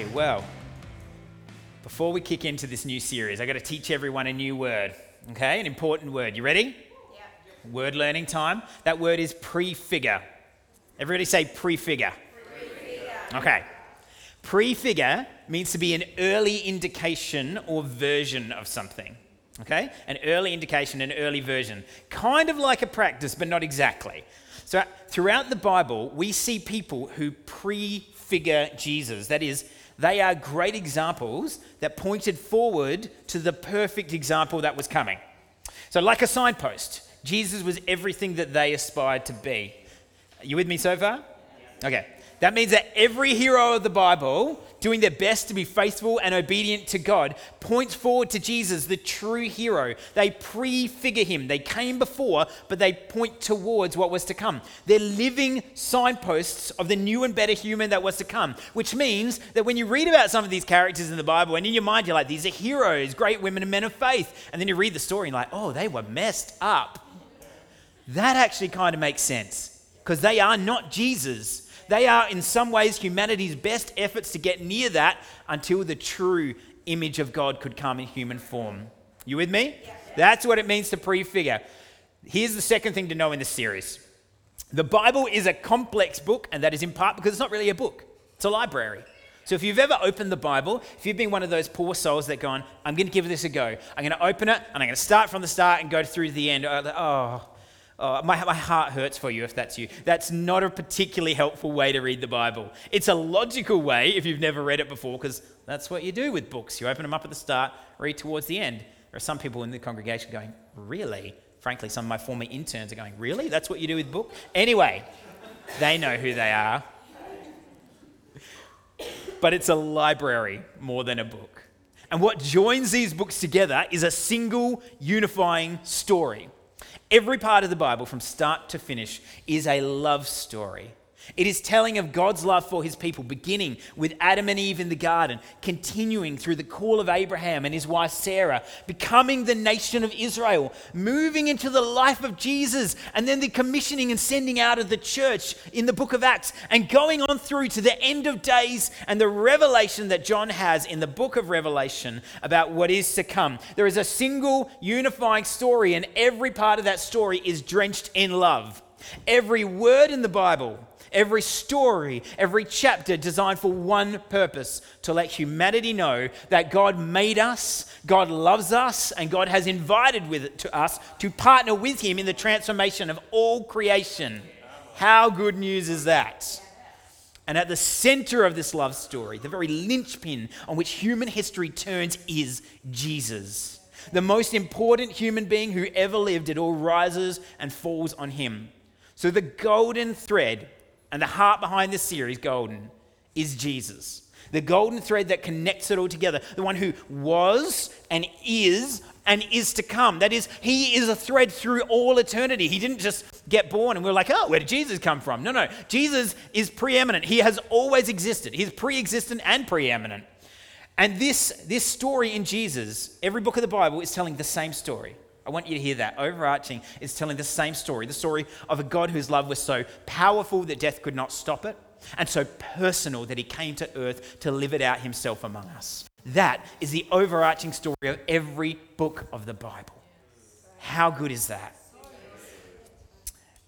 Okay, well, before we kick into this new series, I got to teach everyone a new word. Okay, an important word. You ready? Yeah. Word learning time. That word is prefigure. Everybody say prefigure. Prefigure. Okay. Prefigure means to be an early indication or version of something. Okay? An early indication, an early version. Kind of like a practice, but not exactly. So, throughout the Bible, we see people who prefigure Jesus. That is, they are great examples that pointed forward to the perfect example that was coming. So, like a signpost, Jesus was everything that they aspired to be. Are you with me so far? Okay. That means that every hero of the Bible, doing their best to be faithful and obedient to God, points forward to Jesus, the true hero. They prefigure him. They came before, but they point towards what was to come. They're living signposts of the new and better human that was to come, which means that when you read about some of these characters in the Bible, and in your mind you're like, these are heroes, great women and men of faith, and then you read the story and you're like, oh, they were messed up. That actually kind of makes sense because they are not Jesus. They are, in some ways, humanity's best efforts to get near that until the true image of God could come in human form. You with me? That's what it means to prefigure. Here's the second thing to know in this series the Bible is a complex book, and that is in part because it's not really a book, it's a library. So if you've ever opened the Bible, if you've been one of those poor souls that gone, I'm going to give this a go. I'm going to open it and I'm going to start from the start and go through to the end. Uh, oh, Oh, my, my heart hurts for you if that's you. That's not a particularly helpful way to read the Bible. It's a logical way if you've never read it before, because that's what you do with books. You open them up at the start, read towards the end. There are some people in the congregation going, Really? Frankly, some of my former interns are going, Really? That's what you do with book? Anyway, they know who they are. But it's a library more than a book. And what joins these books together is a single unifying story. Every part of the Bible, from start to finish, is a love story. It is telling of God's love for his people, beginning with Adam and Eve in the garden, continuing through the call of Abraham and his wife Sarah, becoming the nation of Israel, moving into the life of Jesus, and then the commissioning and sending out of the church in the book of Acts, and going on through to the end of days and the revelation that John has in the book of Revelation about what is to come. There is a single unifying story, and every part of that story is drenched in love. Every word in the Bible Every story, every chapter designed for one purpose to let humanity know that God made us, God loves us, and God has invited with to us to partner with Him in the transformation of all creation. How good news is that? And at the center of this love story, the very linchpin on which human history turns is Jesus. The most important human being who ever lived, it all rises and falls on him. So the golden thread and the heart behind this series, Golden, is Jesus. The golden thread that connects it all together. The one who was and is and is to come. That is, he is a thread through all eternity. He didn't just get born and we're like, oh, where did Jesus come from? No, no. Jesus is preeminent. He has always existed. He's pre existent and preeminent. And this, this story in Jesus, every book of the Bible is telling the same story. I want you to hear that. Overarching is telling the same story the story of a God whose love was so powerful that death could not stop it, and so personal that he came to earth to live it out himself among us. That is the overarching story of every book of the Bible. How good is that?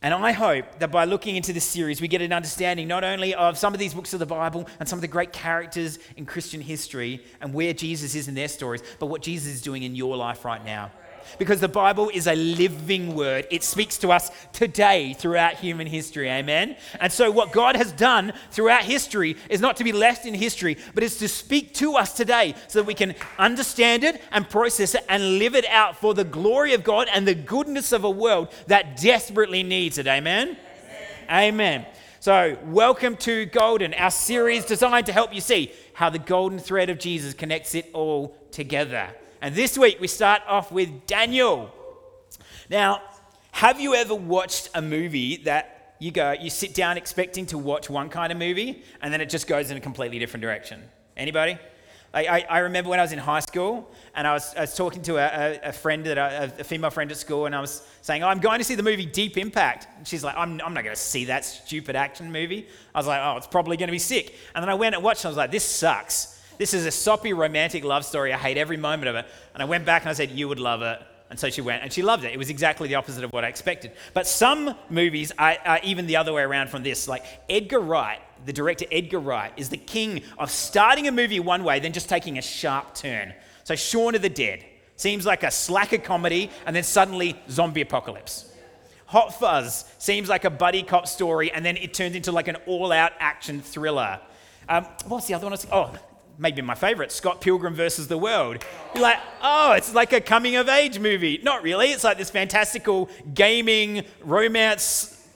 And I hope that by looking into this series, we get an understanding not only of some of these books of the Bible and some of the great characters in Christian history and where Jesus is in their stories, but what Jesus is doing in your life right now because the Bible is a living word. It speaks to us today throughout human history. Amen. And so, what God has done throughout history is not to be left in history, but is to speak to us today so that we can understand it and process it and live it out for the glory of God and the goodness of a world that desperately needs it. Amen. Amen. Amen. So, welcome to Golden, our series designed to help you see how the golden thread of Jesus connects it all together. And this week we start off with Daniel. Now, have you ever watched a movie that you go, you sit down expecting to watch one kind of movie and then it just goes in a completely different direction? Anybody? I, I, remember when I was in high school and I was, I was talking to a, a, a friend, that I, a female friend at school, and I was saying, oh, I'm going to see the movie Deep Impact. And she's like, I'm, I'm not going to see that stupid action movie. I was like, oh, it's probably going to be sick. And then I went and watched and I was like, this sucks. This is a soppy romantic love story. I hate every moment of it. And I went back and I said, you would love it. And so she went and she loved it. It was exactly the opposite of what I expected. But some movies are, are even the other way around from this. Like Edgar Wright the director Edgar Wright is the king of starting a movie one way, then just taking a sharp turn. So, Shaun of the Dead seems like a slacker comedy, and then suddenly zombie apocalypse. Hot Fuzz seems like a buddy cop story, and then it turns into like an all out action thriller. Um, what's the other one? Oh, maybe my favorite Scott Pilgrim versus the World. You're like, oh, it's like a coming of age movie. Not really. It's like this fantastical gaming romance.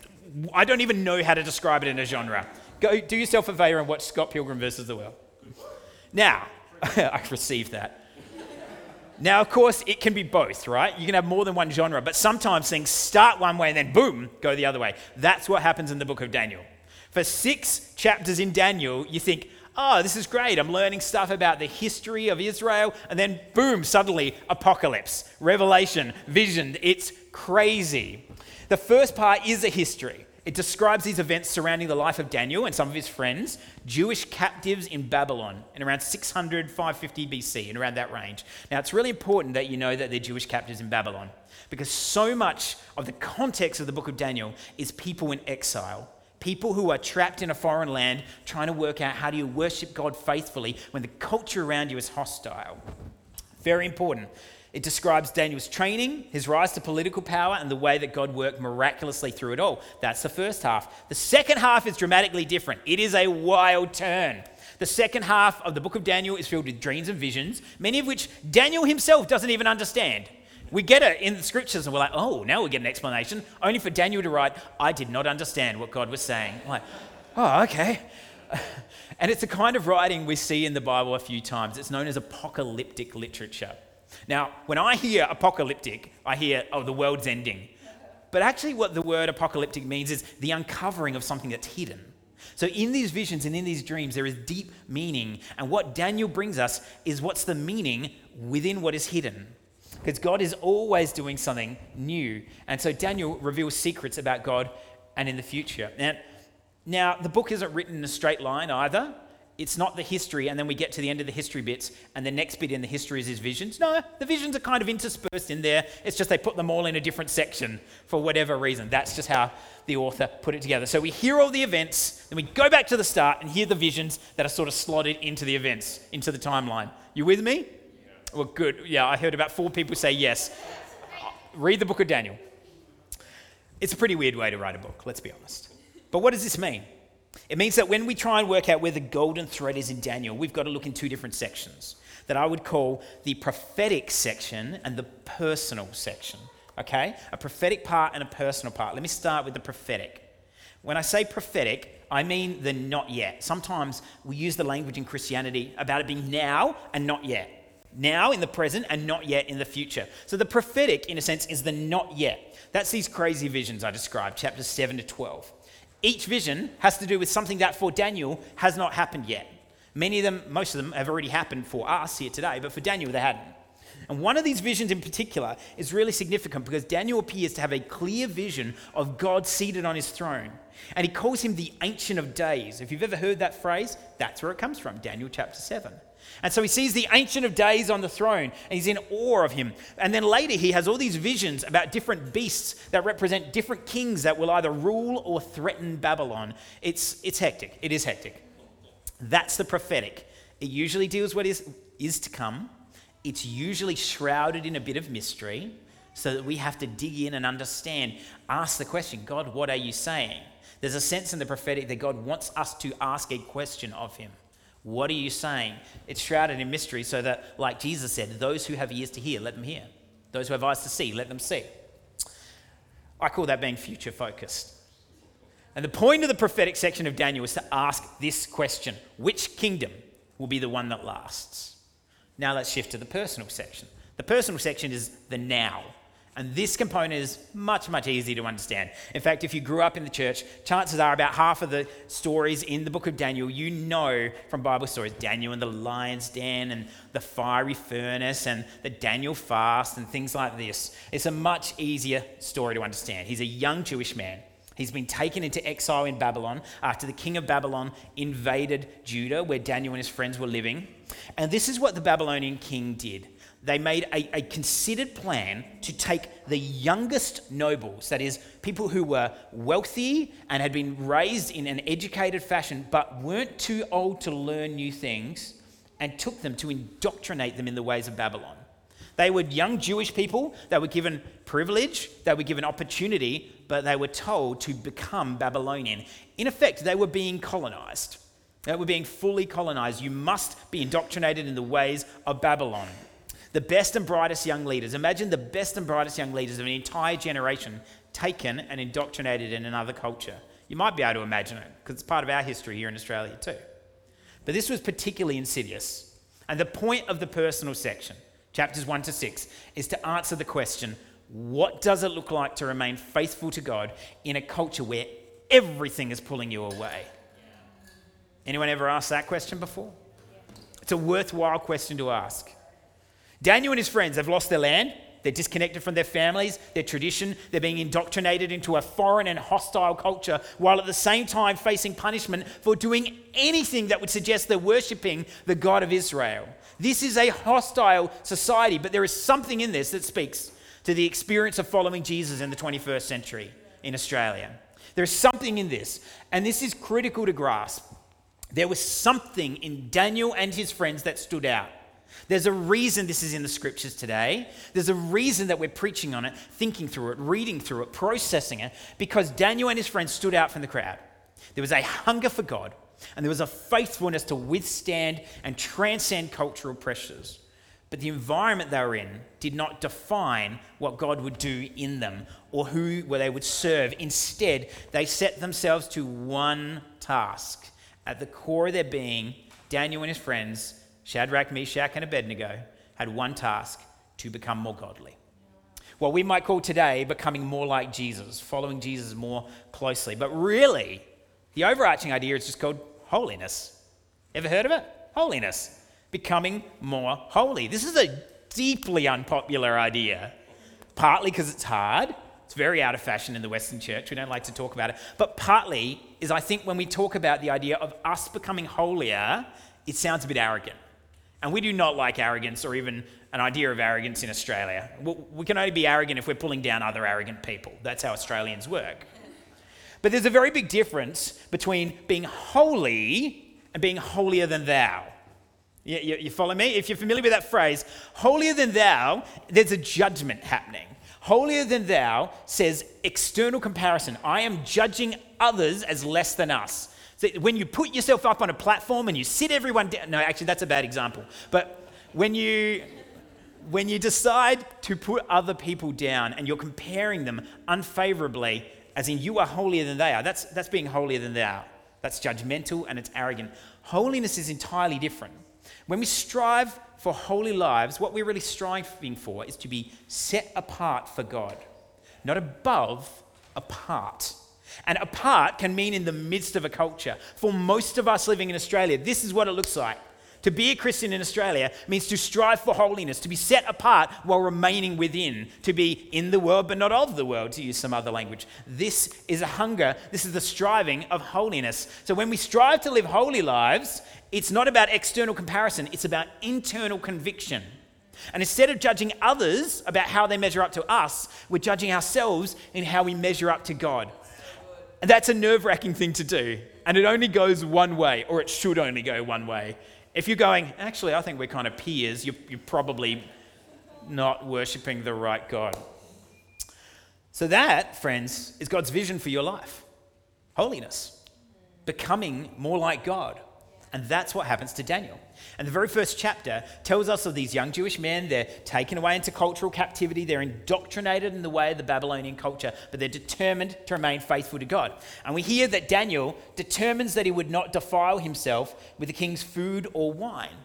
I don't even know how to describe it in a genre. Go do yourself a favor and watch Scott Pilgrim versus the World. Now, I received that. Now, of course, it can be both, right? You can have more than one genre, but sometimes things start one way and then boom, go the other way. That's what happens in the book of Daniel. For six chapters in Daniel, you think, oh, this is great. I'm learning stuff about the history of Israel. And then boom, suddenly apocalypse, revelation, vision. It's crazy. The first part is a history. It describes these events surrounding the life of Daniel and some of his friends, Jewish captives in Babylon in around 600, 550 BC, in around that range. Now, it's really important that you know that they're Jewish captives in Babylon because so much of the context of the book of Daniel is people in exile. People who are trapped in a foreign land trying to work out how do you worship God faithfully when the culture around you is hostile. Very important. It describes Daniel's training, his rise to political power, and the way that God worked miraculously through it all. That's the first half. The second half is dramatically different. It is a wild turn. The second half of the book of Daniel is filled with dreams and visions, many of which Daniel himself doesn't even understand. We get it in the scriptures and we're like, oh, now we get an explanation, only for Daniel to write, I did not understand what God was saying. I'm like, oh, okay. And it's a kind of writing we see in the Bible a few times. It's known as apocalyptic literature. Now, when I hear apocalyptic, I hear, oh, the world's ending. But actually, what the word apocalyptic means is the uncovering of something that's hidden. So, in these visions and in these dreams, there is deep meaning. And what Daniel brings us is what's the meaning within what is hidden. Because God is always doing something new. And so, Daniel reveals secrets about God and in the future. Now, now the book isn't written in a straight line either it's not the history, and then we get to the end of the history bits, and the next bit in the history is his visions. No, the visions are kind of interspersed in there. It's just they put them all in a different section for whatever reason. That's just how the author put it together. So we hear all the events, then we go back to the start and hear the visions that are sort of slotted into the events, into the timeline. You with me? Well, good. Yeah, I heard about four people say yes. Uh, read the book of Daniel. It's a pretty weird way to write a book, let's be honest. But what does this mean? It means that when we try and work out where the golden thread is in Daniel, we've got to look in two different sections that I would call the prophetic section and the personal section. Okay? A prophetic part and a personal part. Let me start with the prophetic. When I say prophetic, I mean the not yet. Sometimes we use the language in Christianity about it being now and not yet. Now in the present and not yet in the future. So the prophetic, in a sense, is the not yet. That's these crazy visions I described, chapters 7 to 12. Each vision has to do with something that for Daniel has not happened yet. Many of them, most of them, have already happened for us here today, but for Daniel, they hadn't. And one of these visions in particular is really significant because Daniel appears to have a clear vision of God seated on his throne. And he calls him the Ancient of Days. If you've ever heard that phrase, that's where it comes from, Daniel chapter 7. And so he sees the Ancient of Days on the throne, and he's in awe of him. And then later, he has all these visions about different beasts that represent different kings that will either rule or threaten Babylon. It's, it's hectic. It is hectic. That's the prophetic. It usually deals with what is, is to come, it's usually shrouded in a bit of mystery so that we have to dig in and understand. Ask the question God, what are you saying? There's a sense in the prophetic that God wants us to ask a question of Him. What are you saying? It's shrouded in mystery so that, like Jesus said, those who have ears to hear, let them hear. Those who have eyes to see, let them see. I call that being future focused. And the point of the prophetic section of Daniel is to ask this question Which kingdom will be the one that lasts? Now let's shift to the personal section. The personal section is the now. And this component is much, much easier to understand. In fact, if you grew up in the church, chances are about half of the stories in the book of Daniel you know from Bible stories Daniel and the lion's den and the fiery furnace and the Daniel fast and things like this. It's a much easier story to understand. He's a young Jewish man. He's been taken into exile in Babylon after the king of Babylon invaded Judah, where Daniel and his friends were living. And this is what the Babylonian king did they made a, a, considered plan to take the youngest nobles, that is, people who were wealthy and had been raised in an educated fashion but weren't too old to learn new things, and took them to indoctrinate them in the ways of Babylon. They were young Jewish people, they were given privilege, they were given opportunity, but they were told to become Babylonian. In effect, they were being colonized. They were being fully colonized. You must be indoctrinated in the ways of Babylon the best and brightest young leaders. Imagine the best and brightest young leaders of an entire generation taken and indoctrinated in another culture. You might be able to imagine it because it's part of our history here in Australia too. But this was particularly insidious. And the point of the personal section, chapters 1 to 6, is to answer the question what does it look like to remain faithful to God in a culture where everything is pulling you away? Anyone ever asked that question before? It's a worthwhile question to ask. Daniel and his friends, they've lost their land. They're disconnected from their families, their tradition. They're being indoctrinated into a foreign and hostile culture while at the same time facing punishment for doing anything that would suggest they're worshipping the God of Israel. This is a hostile society, but there is something in this that speaks to the experience of following Jesus in the 21st century in Australia. There is something in this, and this is critical to grasp. There was something in Daniel and his friends that stood out. There's a reason this is in the scriptures today. There's a reason that we're preaching on it, thinking through it, reading through it, processing it, because Daniel and his friends stood out from the crowd. There was a hunger for God, and there was a faithfulness to withstand and transcend cultural pressures. But the environment they were in did not define what God would do in them or who they would serve. Instead, they set themselves to one task. At the core of their being, Daniel and his friends Shadrach, Meshach, and Abednego had one task to become more godly. What we might call today becoming more like Jesus, following Jesus more closely. But really, the overarching idea is just called holiness. Ever heard of it? Holiness. Becoming more holy. This is a deeply unpopular idea, partly because it's hard. It's very out of fashion in the Western church. We don't like to talk about it. But partly is, I think, when we talk about the idea of us becoming holier, it sounds a bit arrogant. And we do not like arrogance or even an idea of arrogance in Australia. We can only be arrogant if we're pulling down other arrogant people. That's how Australians work. But there's a very big difference between being holy and being holier than thou. You, you, you, follow me? If you're familiar with that phrase, holier than thou, there's a judgment happening. Holier than thou says external comparison. I am judging others as less than us. So when you put yourself up on a platform and you sit everyone down, no, actually, that's a bad example. But when you, when you decide to put other people down and you're comparing them unfavorably, as in you are holier than they are, that's, that's being holier than thou. That's judgmental and it's arrogant. Holiness is entirely different. When we strive for holy lives, what we're really striving for is to be set apart for God, not above, apart. And apart can mean in the midst of a culture. For most of us living in Australia, this is what it looks like. To be a Christian in Australia means to strive for holiness, to be set apart while remaining within, to be in the world but not of the world, to use some other language. This is a hunger, this is the striving of holiness. So when we strive to live holy lives, it's not about external comparison, it's about internal conviction. And instead of judging others about how they measure up to us, we're judging ourselves in how we measure up to God. That's a nerve wracking thing to do. And it only goes one way, or it should only go one way. If you're going, actually, I think we're kind of peers, you're, you're probably not worshipping the right God. So, that, friends, is God's vision for your life holiness, becoming more like God. And that's what happens to Daniel. And the very first chapter tells us of these young Jewish men. They're taken away into cultural captivity. They're indoctrinated in the way of the Babylonian culture, but they're determined to remain faithful to God. And we hear that Daniel determines that he would not defile himself with the king's food or wine.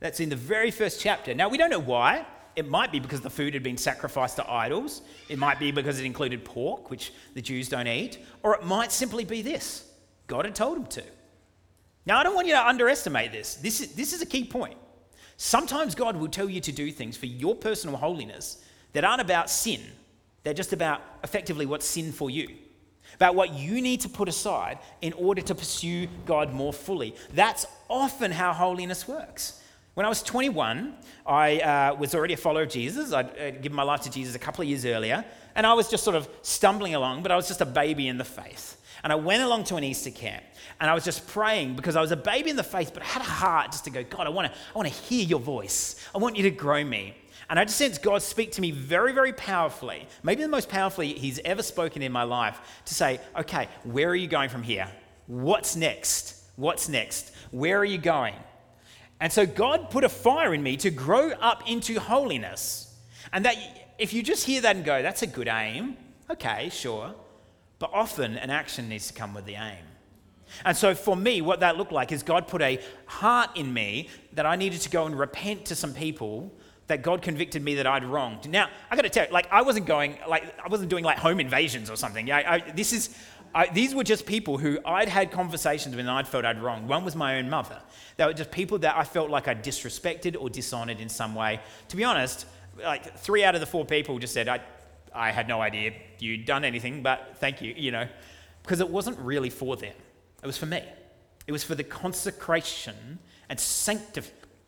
That's in the very first chapter. Now, we don't know why. It might be because the food had been sacrificed to idols. It might be because it included pork, which the Jews don't eat. Or it might simply be this God had told him to. Now, I don't want you to underestimate this. This is, this is a key point. Sometimes God will tell you to do things for your personal holiness that aren't about sin, they're just about effectively what's sin for you, about what you need to put aside in order to pursue God more fully. That's often how holiness works. When I was 21, I uh, was already a follower of Jesus. I'd, I'd given my life to Jesus a couple of years earlier, and I was just sort of stumbling along, but I was just a baby in the faith. And I went along to an Easter camp and I was just praying because I was a baby in the faith, but I had a heart just to go, God, I want to, I want to hear your voice. I want you to grow me. And I just sensed God speak to me very, very powerfully, maybe the most powerfully he's ever spoken in my life, to say, okay, where are you going from here? What's next? What's next? Where are you going? And so God put a fire in me to grow up into holiness. And that if you just hear that and go, that's a good aim, okay, sure. But often an action needs to come with the aim. And so for me, what that looked like is God put a heart in me that I needed to go and repent to some people that God convicted me that I'd wronged. Now, I got to tell you, like, I wasn't going, like, I wasn't doing like home invasions or something. I, I, this is, I, these were just people who I'd had conversations with and I'd felt I'd wronged. One was my own mother. They were just people that I felt like I'd disrespected or dishonored in some way. To be honest, like, three out of the four people just said, I, I had no idea you'd done anything, but thank you, you know, because it wasn't really for them. It was for me. It was for the consecration and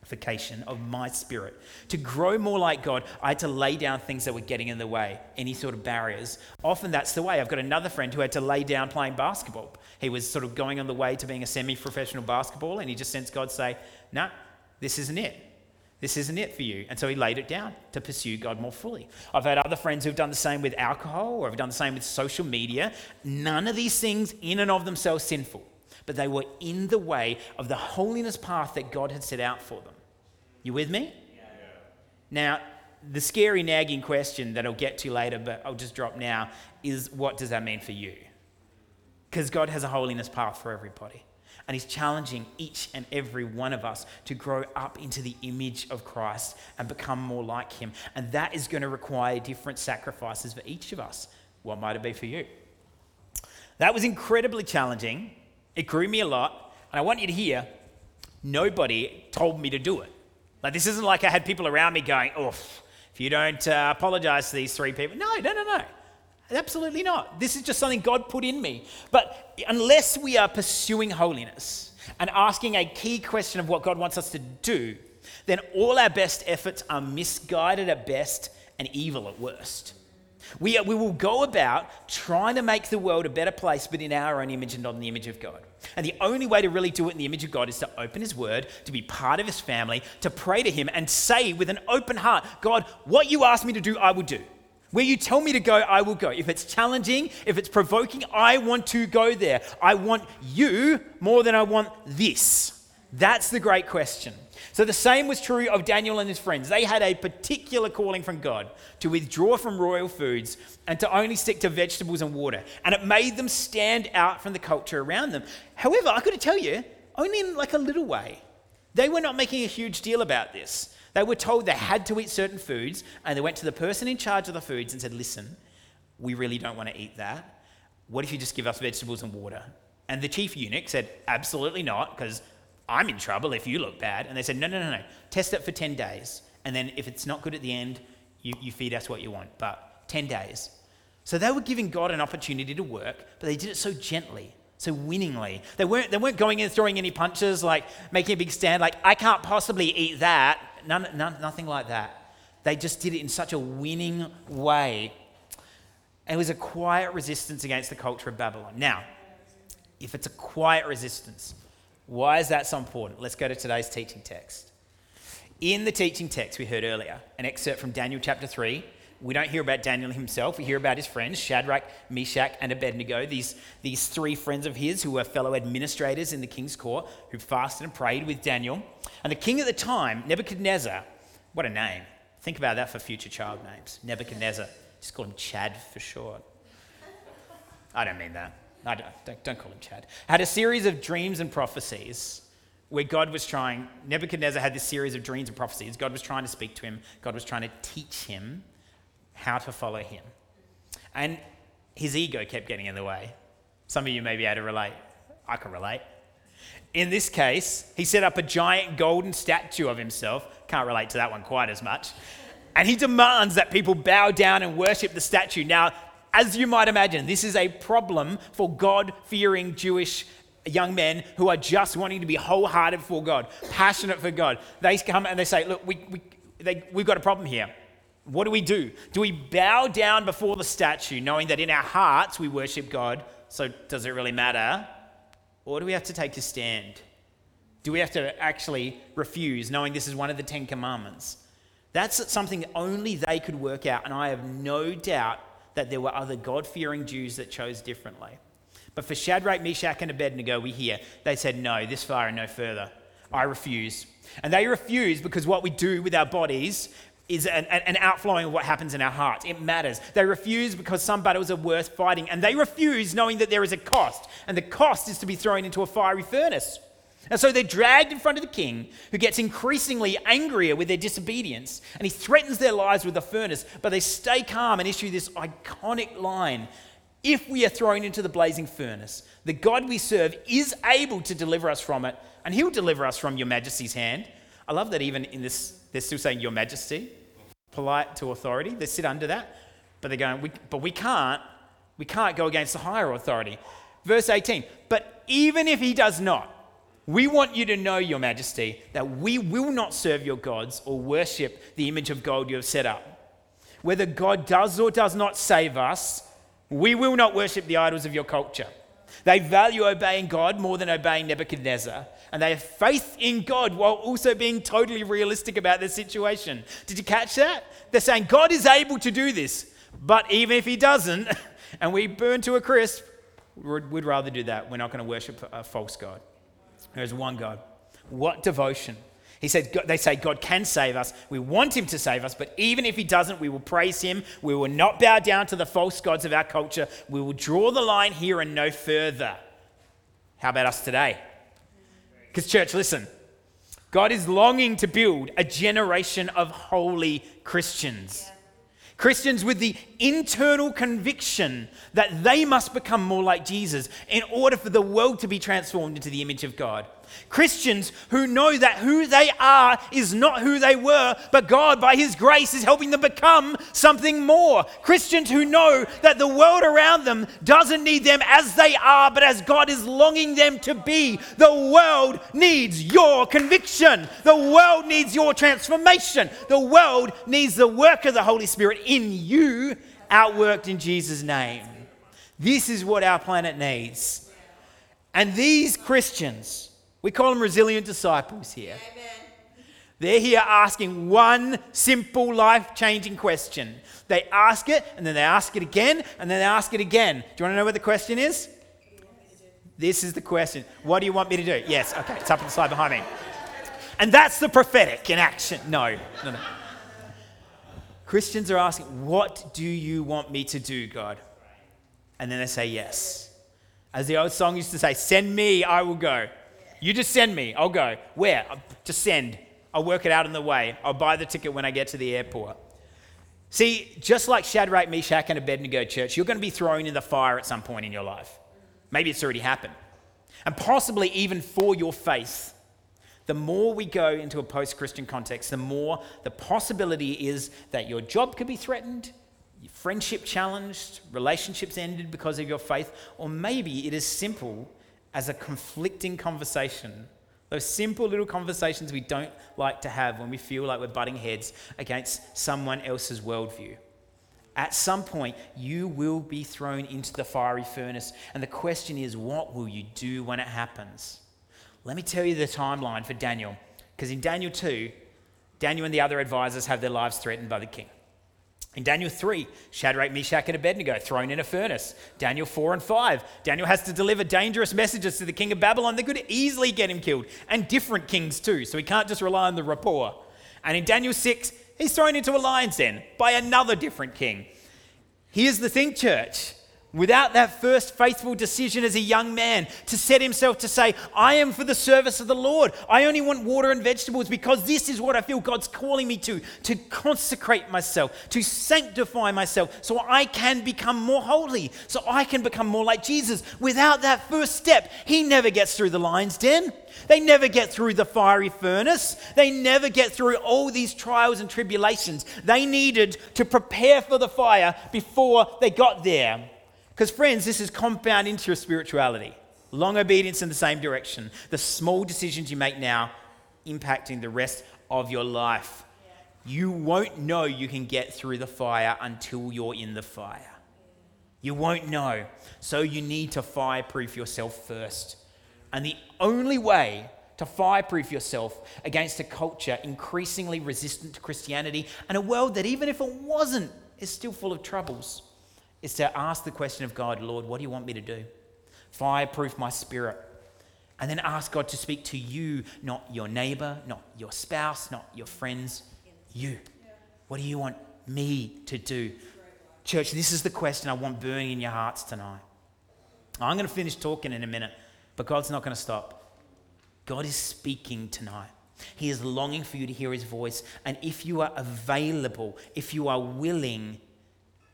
sanctification of my spirit. To grow more like God, I had to lay down things that were getting in the way, any sort of barriers. Often that's the way. I've got another friend who had to lay down playing basketball. He was sort of going on the way to being a semi professional basketball, and he just sensed God say, No, nah, this isn't it. This isn't it for you. And so he laid it down to pursue God more fully. I've had other friends who've done the same with alcohol or have done the same with social media. None of these things in and of themselves sinful, but they were in the way of the holiness path that God had set out for them. You with me? Yeah. Now, the scary nagging question that I'll get to later, but I'll just drop now, is what does that mean for you? Because God has a holiness path for everybody. And he's challenging each and every one of us to grow up into the image of Christ and become more like him. And that is going to require different sacrifices for each of us. What might it be for you? That was incredibly challenging. It grew me a lot. And I want you to hear nobody told me to do it. Like, this isn't like I had people around me going, oh, if you don't uh, apologize to these three people. No, no, no, no. Absolutely not. This is just something God put in me. But unless we are pursuing holiness and asking a key question of what God wants us to do, then all our best efforts are misguided at best and evil at worst. We, we will go about trying to make the world a better place, but in our own image and not in the image of God. And the only way to really do it in the image of God is to open His Word, to be part of His family, to pray to Him, and say with an open heart, God, what you ask me to do, I will do. Where you tell me to go, I will go. If it's challenging, if it's provoking, I want to go there. I want you more than I want this. That's the great question. So, the same was true of Daniel and his friends. They had a particular calling from God to withdraw from royal foods and to only stick to vegetables and water. And it made them stand out from the culture around them. However, I got to tell you, only in like a little way. They were not making a huge deal about this. They were told they had to eat certain foods, and they went to the person in charge of the foods and said, Listen, we really don't want to eat that. What if you just give us vegetables and water? And the chief eunuch said, Absolutely not, because I'm in trouble if you look bad. And they said, No, no, no, no. Test it for 10 days. And then if it's not good at the end, you, you feed us what you want. But 10 days. So they were giving God an opportunity to work, but they did it so gently so winningly. They weren't, they weren't going in throwing any punches, like making a big stand, like, I can't possibly eat that. None, none, nothing like that. They just did it in such a winning way. It was a quiet resistance against the culture of Babylon. Now, if it's a quiet resistance, why is that so important? Let's go to today's teaching text. In the teaching text we heard earlier, an excerpt from Daniel chapter 3, we don't hear about Daniel himself. We hear about his friends, Shadrach, Meshach, and Abednego, these, these three friends of his who were fellow administrators in the king's court, who fasted and prayed with Daniel. And the king at the time, Nebuchadnezzar, what a name. Think about that for future child names. Nebuchadnezzar. Just call him Chad for short. I don't mean that. I don't, don't, don't call him Chad. Had a series of dreams and prophecies where God was trying, Nebuchadnezzar had this series of dreams and prophecies. God was trying to speak to him, God was trying to teach him how to follow him. And his ego kept getting in the way. Some of you may be able to relate. I can relate. In this case, he set up a giant golden statue of himself. Can't relate to that one quite as much. And he demands that people bow down and worship the statue. Now, as you might imagine, this is a problem for God fearing Jewish young men who are just wanting to be wholehearted for God, passionate for God. They come and they say, Look, we, we, they, we've got a problem here. What do we do? Do we bow down before the statue, knowing that in our hearts we worship God? So, does it really matter? Or do we have to take a stand? Do we have to actually refuse, knowing this is one of the Ten Commandments? That's something only they could work out, and I have no doubt that there were other God fearing Jews that chose differently. But for Shadrach, Meshach, and Abednego, we hear they said, No, this far and no further. I refuse. And they refuse because what we do with our bodies is an, an, outflowing of what happens in our hearts. It matters. They refuse because some battles are worth fighting. And they refuse knowing that there is a cost. And the cost is to be thrown into a fiery furnace. And so they're dragged in front of the king, who gets increasingly angrier with their disobedience, and he threatens their lives with a furnace. But they stay calm and issue this iconic line If we are thrown into the blazing furnace, the God we serve is able to deliver us from it, and he'll deliver us from your majesty's hand. I love that even in this, they're still saying your majesty, polite to authority. They sit under that, but they're going, we, but we can't, we can't go against the higher authority. Verse 18, but even if he does not, we want you to know, Your Majesty, that we will not serve your gods or worship the image of gold you have set up. Whether God does or does not save us, we will not worship the idols of your culture. They value obeying God more than obeying Nebuchadnezzar, and they have faith in God while also being totally realistic about their situation. Did you catch that? They're saying God is able to do this, but even if He doesn't, and we burn to a crisp, we'd rather do that. We're not going to worship a false God. There's one God. What devotion. He said, they say God can save us. We want Him to save us, but even if He doesn't, we will praise Him. We will not bow down to the false gods of our culture. We will draw the line here and no further. How about us today? Because, church, listen. God is longing to build a generation of holy Christians. Yeah. Christians with the internal conviction that they must become more like Jesus in order for the world to be transformed into the image of God. Christians who know that who they are is not who they were, but God, by His grace, is helping them become something more. Christians who know that the world around them doesn't need them as they are, but as God is longing them to be. The world needs your conviction, the world needs your transformation, the world needs the work of the Holy Spirit in you, outworked in Jesus' name. This is what our planet needs. And these Christians, we call them resilient disciples here. Amen. They're here asking one simple life changing question. They ask it, and then they ask it again, and then they ask it again. Do you want to know what the question is? This is the question. What do you want me to do? Yes, okay, it's up on the slide behind me. And that's the prophetic in action. No, no, no. Christians are asking, What do you want me to do, God? And then they say, Yes. As the old song used to say, Send me, I will go. You just send me. I'll go. Where? Uh, to send. I'll work it out in the way. I'll buy the ticket when I get to the airport. See, just like Shadrach, Meshach, and Abednego church, you're going to be thrown in the fire at some point in your life. Maybe it's already happened. And possibly even for your faith. The more we go into a post Christian context, the more the possibility is that your job could be threatened, your friendship challenged, relationships ended because of your faith, or maybe it is simple as a conflicting conversation. Those simple little conversations we don't like to have when we feel like we're butting heads against someone else's worldview. At some point, you will be thrown into the fiery furnace. And the question is, what will you do when it happens? Let me tell you the timeline for Daniel. Because in Daniel 2, Daniel and the other advisors have their lives threatened by the king. In Daniel 3, Shadrach, Meshach, and Abednego thrown in a furnace. Daniel 4 and 5, Daniel has to deliver dangerous messages to the king of Babylon that could easily get him killed, and different kings too, so he can't just rely on the rapport. And in Daniel 6, he's thrown into a lion's den by another different king. Here's the thing, church. Without that first faithful decision as a young man to set himself to say, I am for the service of the Lord. I only want water and vegetables because this is what I feel God's calling me to, to consecrate myself, to sanctify myself so I can become more holy, so I can become more like Jesus. Without that first step, he never gets through the lion's den. They never get through the fiery furnace. They never get through all these trials and tribulations. They needed to prepare for the fire before they got there. Because, friends, this is compound into your spirituality. Long obedience in the same direction. The small decisions you make now impacting the rest of your life. You won't know you can get through the fire until you're in the fire. You won't know. So you need to fireproof yourself first. And the only way to fireproof yourself against a culture increasingly resistant to Christianity and a world that, even if it wasn't, is still full of troubles is to ask the question of God, Lord, what do you want me to do? Fireproof my spirit. And then ask God to speak to you, not your neighbor, not your spouse, not your friends, you. What do you want me to do? Church, this is the question I want burning in your hearts tonight. I'm going to finish talking in a minute, but God's not going to stop. God is speaking tonight. He is longing for you to hear his voice. And if you are available, if you are willing,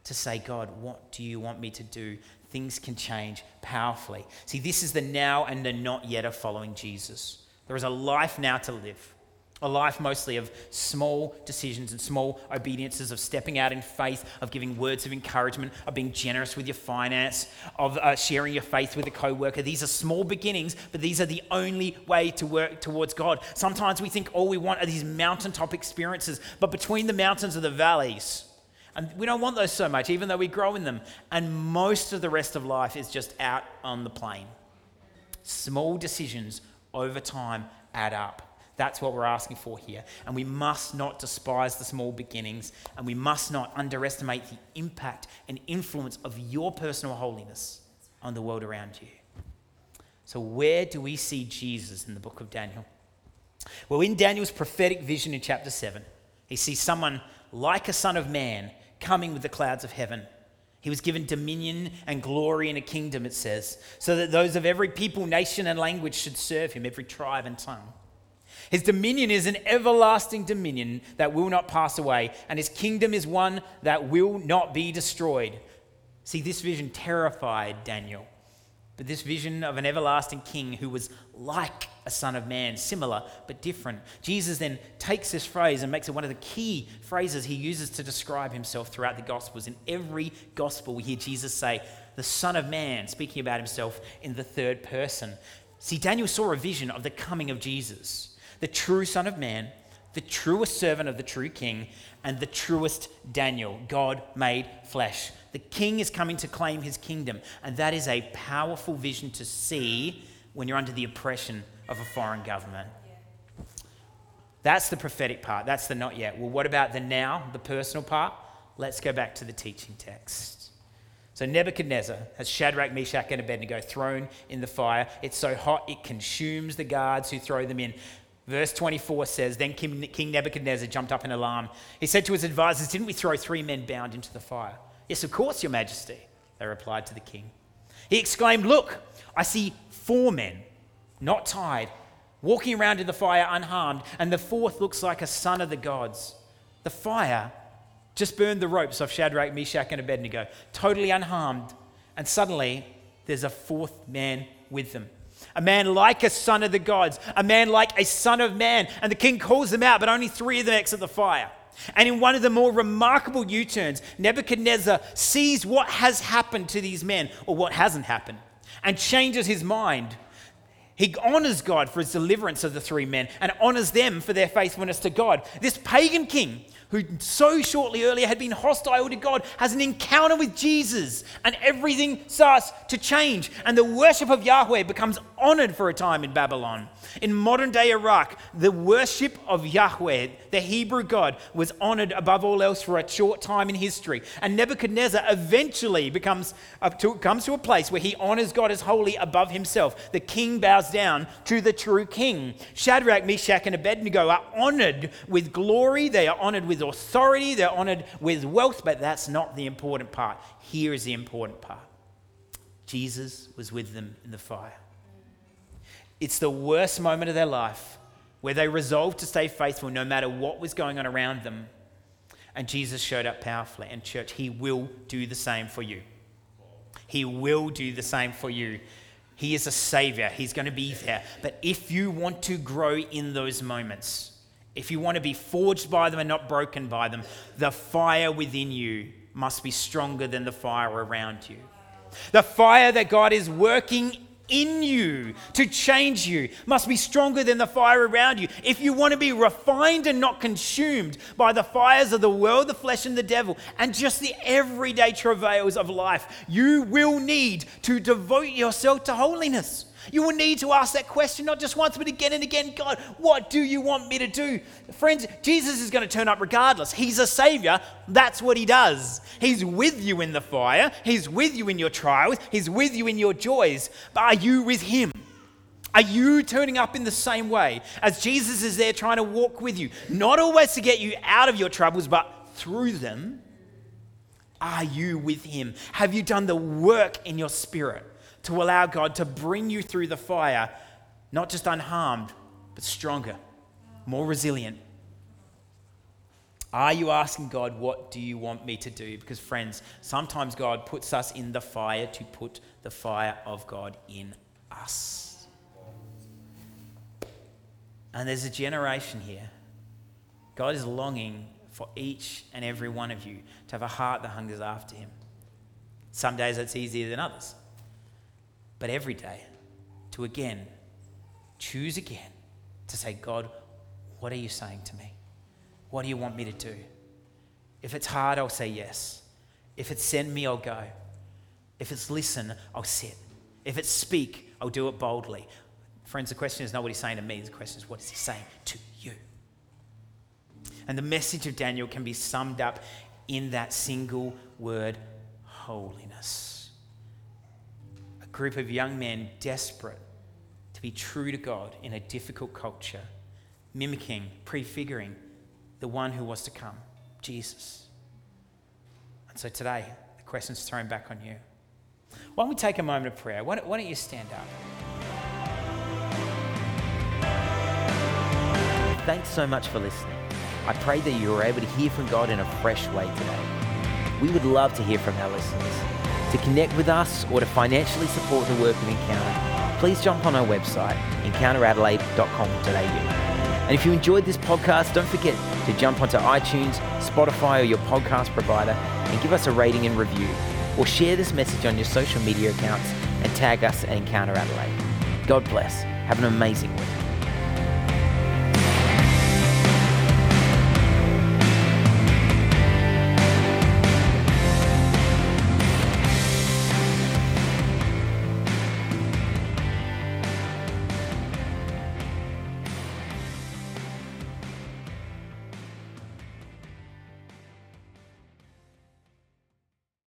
to say, God, what do you want me to do? Things can change powerfully. See, this is the now and the not yet of following Jesus. There is a life now to live, a life mostly of small decisions and small obediences, of stepping out in faith, of giving words of encouragement, of being generous with your finance, of uh, sharing your faith with a coworker. These are small beginnings, but these are the only way to work towards God. Sometimes we think all we want are these mountaintop experiences, but between the mountains are the valleys. And we don't want those so much, even though we grow in them. And most of the rest of life is just out on the plain. Small decisions over time add up. That's what we're asking for here. And we must not despise the small beginnings, and we must not underestimate the impact and influence of your personal holiness on the world around you. So, where do we see Jesus in the book of Daniel? Well, in Daniel's prophetic vision in chapter 7, he sees someone like a son of man coming with the clouds of heaven. He was given dominion and glory and a kingdom, it says, so that those of every people, nation, and language should serve him, every tribe and tongue. His dominion is an everlasting dominion that will not pass away, and his kingdom is one that will not be destroyed. See, this vision terrified Daniel. But this vision of an everlasting king who was like a son of man, similar but different. Jesus then takes this phrase and makes it one of the key phrases he uses to describe himself throughout the Gospels. In every Gospel, we hear Jesus say, the Son of Man, speaking about himself in the third person. See, Daniel saw a vision of the coming of Jesus, the true Son of Man, the truest servant of the true King, and the truest Daniel, God made flesh. The King is coming to claim his kingdom, and that is a powerful vision to see when you're under the oppression of a foreign government. That's the prophetic part. That's the not yet. Well, what about the now, the personal part? Let's go back to the teaching text. So Nebuchadnezzar has Shadrach, Meshach, and Abednego thrown in the fire. It's so hot it consumes the guards who throw them in. Verse 24 says Then King Nebuchadnezzar jumped up in alarm. He said to his advisors, Didn't we throw three men bound into the fire? Yes, of course, Your Majesty, they replied to the king. He exclaimed, Look, I see four men, not tied, walking around in the fire unharmed, and the fourth looks like a son of the gods. The fire just burned the ropes off Shadrach, Meshach, and Abednego, totally unharmed, and suddenly there's a fourth man with them. A man like a son of the gods, a man like a son of man. And the king calls them out, but only three of them exit the fire. And in one of the more remarkable U turns, Nebuchadnezzar sees what has happened to these men, or what hasn't happened and changes his mind. He honors God for his deliverance of the three men and honors them for their faithfulness to God. This pagan king, who so shortly earlier had been hostile to God, has an encounter with Jesus, and everything starts to change. And the worship of Yahweh becomes honored for a time in Babylon. In modern day Iraq, the worship of Yahweh, the Hebrew God, was honored above all else for a short time in history. And Nebuchadnezzar eventually becomes uh, to, comes to a place where he honors God as holy above himself. The king bows down to the true king. Shadrach, Meshach, and Abednego are honored with glory, they are honored with authority, they're honored with wealth, but that's not the important part. Here is the important part Jesus was with them in the fire. It's the worst moment of their life where they resolved to stay faithful no matter what was going on around them. And Jesus showed up powerfully. And, church, He will do the same for you. He will do the same for you. He is a savior, He's going to be there. But if you want to grow in those moments, if you want to be forged by them and not broken by them, the fire within you must be stronger than the fire around you. The fire that God is working in you to change you must be stronger than the fire around you. If you want to be refined and not consumed by the fires of the world, the flesh, and the devil, and just the everyday travails of life, you will need to devote yourself to holiness. You will need to ask that question not just once, but again and again God, what do you want me to do? Friends, Jesus is going to turn up regardless. He's a savior. That's what he does. He's with you in the fire, He's with you in your trials, He's with you in your joys. But are you with Him? Are you turning up in the same way as Jesus is there trying to walk with you? Not always to get you out of your troubles, but through them. Are you with Him? Have you done the work in your spirit? To allow God to bring you through the fire, not just unharmed, but stronger, more resilient. Are you asking God, what do you want me to do? Because, friends, sometimes God puts us in the fire to put the fire of God in us. And there's a generation here. God is longing for each and every one of you to have a heart that hungers after Him. Some days it's easier than others but every day to again choose again to say, God, what are you saying to me? What do you want me to do? If it's hard, I'll say yes. If it's send me, I'll go. If it's listen, I'll sit. If it's speak, I'll do it boldly. Friends, the question is not what he's saying to me, the question is what is he saying to you? And the message of Daniel can be summed up in that single word holiness group of young men desperate to be true to God in a difficult culture, mimicking, prefiguring the one who was to come, Jesus. And so today, the question's thrown back on you. Why don't we take a moment of prayer? Why don't, why don't you stand up? Thanks so much for listening. I pray that you were able to hear from God in a fresh way today. We would love to hear from our listeners. To connect with us or to financially support the work of Encounter, please jump on our website, encounteradelaide.com.au. And if you enjoyed this podcast, don't forget to jump onto iTunes, Spotify, or your podcast provider and give us a rating and review. Or share this message on your social media accounts and tag us at Encounter Adelaide. God bless. Have an amazing week.